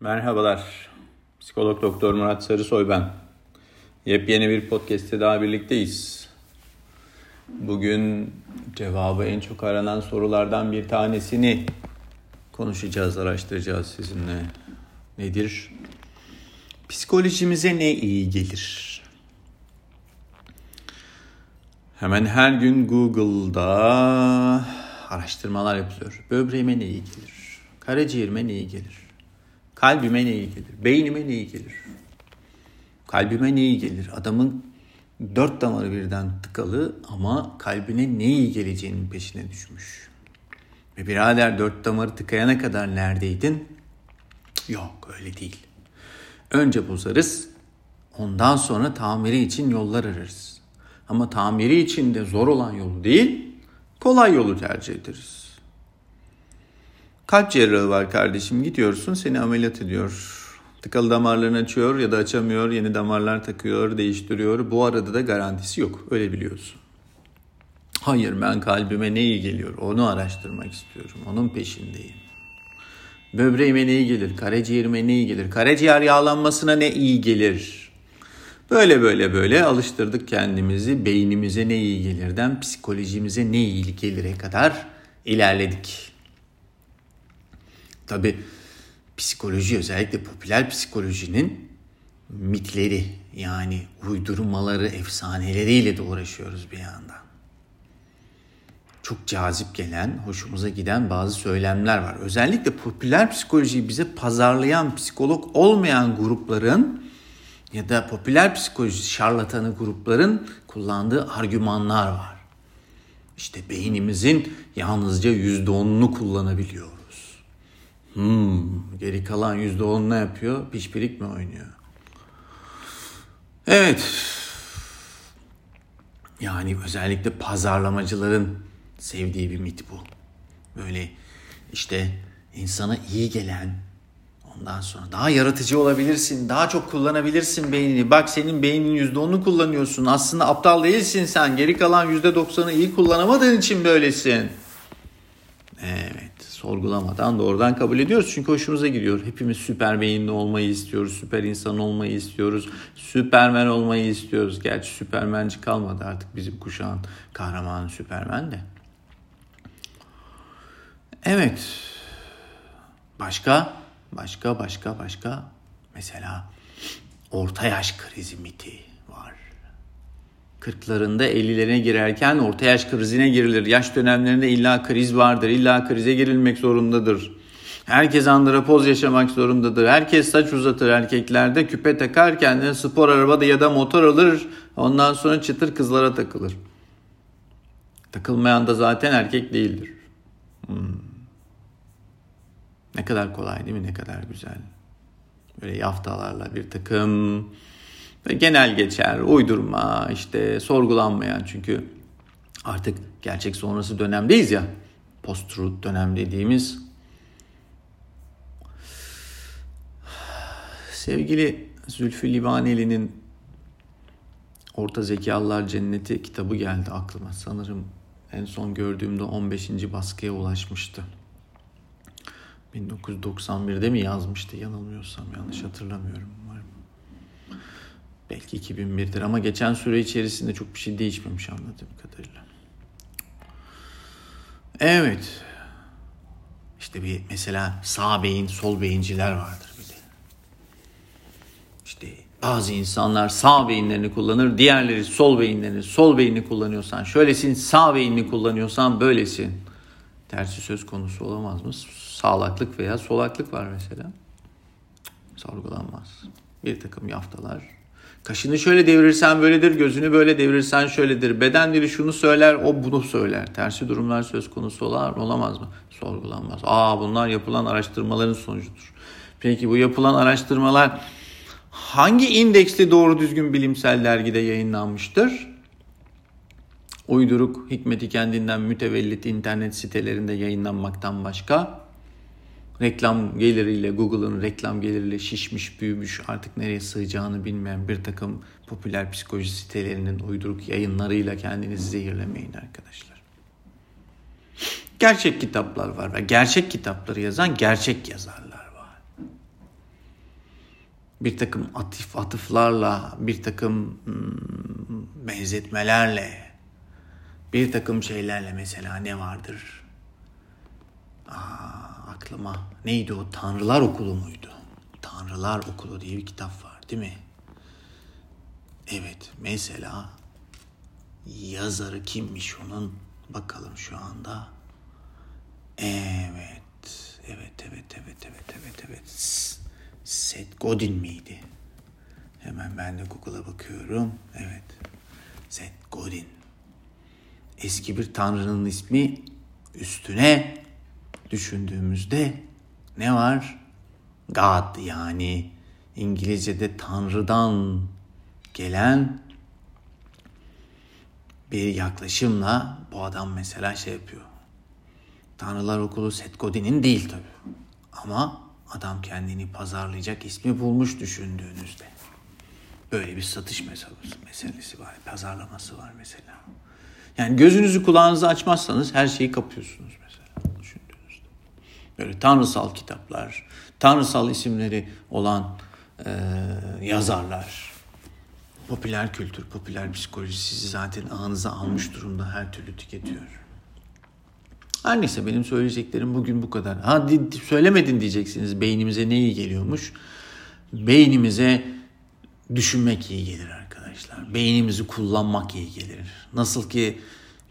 Merhabalar. Psikolog Doktor Murat Sarısoy ben. Yepyeni bir podcast'te daha birlikteyiz. Bugün cevabı en çok aranan sorulardan bir tanesini konuşacağız, araştıracağız sizinle. Nedir? Psikolojimize ne iyi gelir? Hemen her gün Google'da araştırmalar yapılıyor. Böbreğime ne iyi gelir? Karaciğerime ne iyi gelir? Kalbime ne iyi gelir? Beynime ne iyi gelir? Kalbime ne iyi gelir? Adamın dört damarı birden tıkalı ama kalbine ne iyi geleceğinin peşine düşmüş. Ve birader dört damarı tıkayana kadar neredeydin? Yok öyle değil. Önce bozarız, ondan sonra tamiri için yollar ararız. Ama tamiri için de zor olan yolu değil, kolay yolu tercih ederiz. Kalp cerrahı var kardeşim gidiyorsun seni ameliyat ediyor. Tıkalı damarlarını açıyor ya da açamıyor, yeni damarlar takıyor, değiştiriyor. Bu arada da garantisi yok, öyle biliyorsun. Hayır ben kalbime ne iyi geliyor onu araştırmak istiyorum, onun peşindeyim. Böbreğime ne iyi gelir, karaciğerime ne iyi gelir, karaciğer yağlanmasına ne iyi gelir. Böyle böyle böyle alıştırdık kendimizi beynimize ne iyi gelirden psikolojimize ne iyi gelire kadar ilerledik. Tabi psikoloji özellikle popüler psikolojinin mitleri yani uydurmaları, efsaneleriyle de uğraşıyoruz bir yandan. Çok cazip gelen, hoşumuza giden bazı söylemler var. Özellikle popüler psikolojiyi bize pazarlayan psikolog olmayan grupların ya da popüler psikoloji şarlatanı grupların kullandığı argümanlar var. İşte beynimizin yalnızca yüzde onunu kullanabiliyor. Hmm, geri kalan yüzde on ne yapıyor? Pişpirik mi oynuyor? Evet. Yani özellikle pazarlamacıların sevdiği bir mit bu. Böyle işte insana iyi gelen, ondan sonra daha yaratıcı olabilirsin, daha çok kullanabilirsin beynini. Bak senin beynin yüzde onu kullanıyorsun. Aslında aptal değilsin sen. Geri kalan yüzde doksanı iyi kullanamadığın için böylesin. Sorgulamadan doğrudan kabul ediyoruz. Çünkü hoşumuza gidiyor. Hepimiz süper beyinli olmayı istiyoruz. Süper insan olmayı istiyoruz. Süpermen olmayı istiyoruz. Gerçi süpermenci kalmadı artık bizim kuşağın kahramanı süpermen de. Evet. Başka? Başka, başka, başka. Mesela orta yaş krizi miti. 40'larında 50'lerine girerken orta yaş krizine girilir. Yaş dönemlerinde illa kriz vardır. illa krize girilmek zorundadır. Herkes andrapoz yaşamak zorundadır. Herkes saç uzatır erkeklerde. Küpe takar kendine spor arabada ya da motor alır. Ondan sonra çıtır kızlara takılır. Takılmayan da zaten erkek değildir. Hmm. Ne kadar kolay değil mi? Ne kadar güzel. Böyle yaftalarla bir takım genel geçer, uydurma, işte sorgulanmayan çünkü artık gerçek sonrası dönemdeyiz ya. Post-truth dönem dediğimiz. Sevgili Zülfü Livaneli'nin Orta Zekalılar Cenneti kitabı geldi aklıma. Sanırım en son gördüğümde 15. baskıya ulaşmıştı. 1991'de mi yazmıştı yanılmıyorsam yanlış hatırlamıyorum. Belki 2001'dir ama geçen süre içerisinde çok bir şey değişmemiş anladığım kadarıyla. Evet. İşte bir mesela sağ beyin, sol beyinciler vardır bir de. İşte bazı insanlar sağ beyinlerini kullanır, diğerleri sol beyinlerini. Sol beynini kullanıyorsan şöylesin, sağ beynini kullanıyorsan böylesin. Tersi söz konusu olamaz mı? Sağlaklık veya solaklık var mesela. Sorgulanmaz. Bir takım yaftalar Kaşını şöyle devirirsen böyledir, gözünü böyle devirirsen şöyledir. Beden dili şunu söyler, o bunu söyler. Tersi durumlar söz konusu olar olamaz mı? Sorgulanmaz. Aa bunlar yapılan araştırmaların sonucudur. Peki bu yapılan araştırmalar hangi indeksli doğru düzgün bilimsel dergide yayınlanmıştır? Uyduruk, hikmeti kendinden mütevellit internet sitelerinde yayınlanmaktan başka reklam geliriyle Google'ın reklam geliriyle şişmiş büyümüş artık nereye sığacağını bilmeyen bir takım popüler psikoloji sitelerinin uyduruk yayınlarıyla kendinizi zehirlemeyin arkadaşlar. Gerçek kitaplar var ve gerçek kitapları yazan gerçek yazarlar var. bir takım atif atıflarla, bir takım hmm, benzetmelerle, bir takım şeylerle mesela ne vardır? Aa, aklıma neydi o? Tanrılar Okulu muydu? Tanrılar Okulu diye bir kitap var değil mi? Evet mesela yazarı kimmiş onun bakalım şu anda. Evet, evet, evet, evet, evet, evet, evet. Seth Godin miydi? Hemen ben de Google'a bakıyorum. Evet, Seth Godin. Eski bir tanrının ismi üstüne düşündüğümüzde ne var? God yani İngilizce'de tanrıdan gelen bir yaklaşımla bu adam mesela şey yapıyor. Tanrılar Okulu Seth Godin'in değil tabii. Ama adam kendini pazarlayacak ismi bulmuş düşündüğünüzde. Böyle bir satış meselesi, meselesi var. Pazarlaması var mesela. Yani gözünüzü kulağınızı açmazsanız her şeyi kapıyorsunuz. Böyle tanrısal kitaplar, tanrısal isimleri olan e, yazarlar, popüler kültür, popüler psikoloji sizi zaten ağınıza almış durumda her türlü tüketiyor. Her neyse benim söyleyeceklerim bugün bu kadar. Ha söylemedin diyeceksiniz beynimize ne iyi geliyormuş. Beynimize düşünmek iyi gelir arkadaşlar. Beynimizi kullanmak iyi gelir. Nasıl ki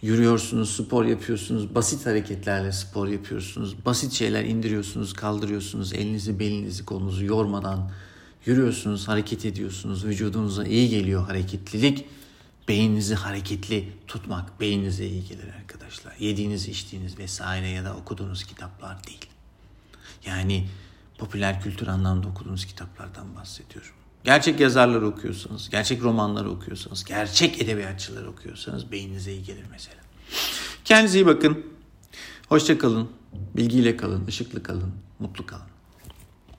yürüyorsunuz, spor yapıyorsunuz, basit hareketlerle spor yapıyorsunuz. Basit şeyler indiriyorsunuz, kaldırıyorsunuz. Elinizi, belinizi, kolunuzu yormadan yürüyorsunuz, hareket ediyorsunuz. Vücudunuza iyi geliyor hareketlilik. Beyninizi hareketli tutmak beyninize iyi gelir arkadaşlar. Yediğiniz, içtiğiniz vesaire ya da okuduğunuz kitaplar değil. Yani popüler kültür anlamda okuduğunuz kitaplardan bahsediyorum. Gerçek yazarlar okuyorsanız, gerçek romanlar okuyorsanız, gerçek edebiyatçılar okuyorsanız beyninize iyi gelir mesela. Kendinize iyi bakın. Hoşça kalın. Bilgiyle kalın, ışıklı kalın, mutlu kalın.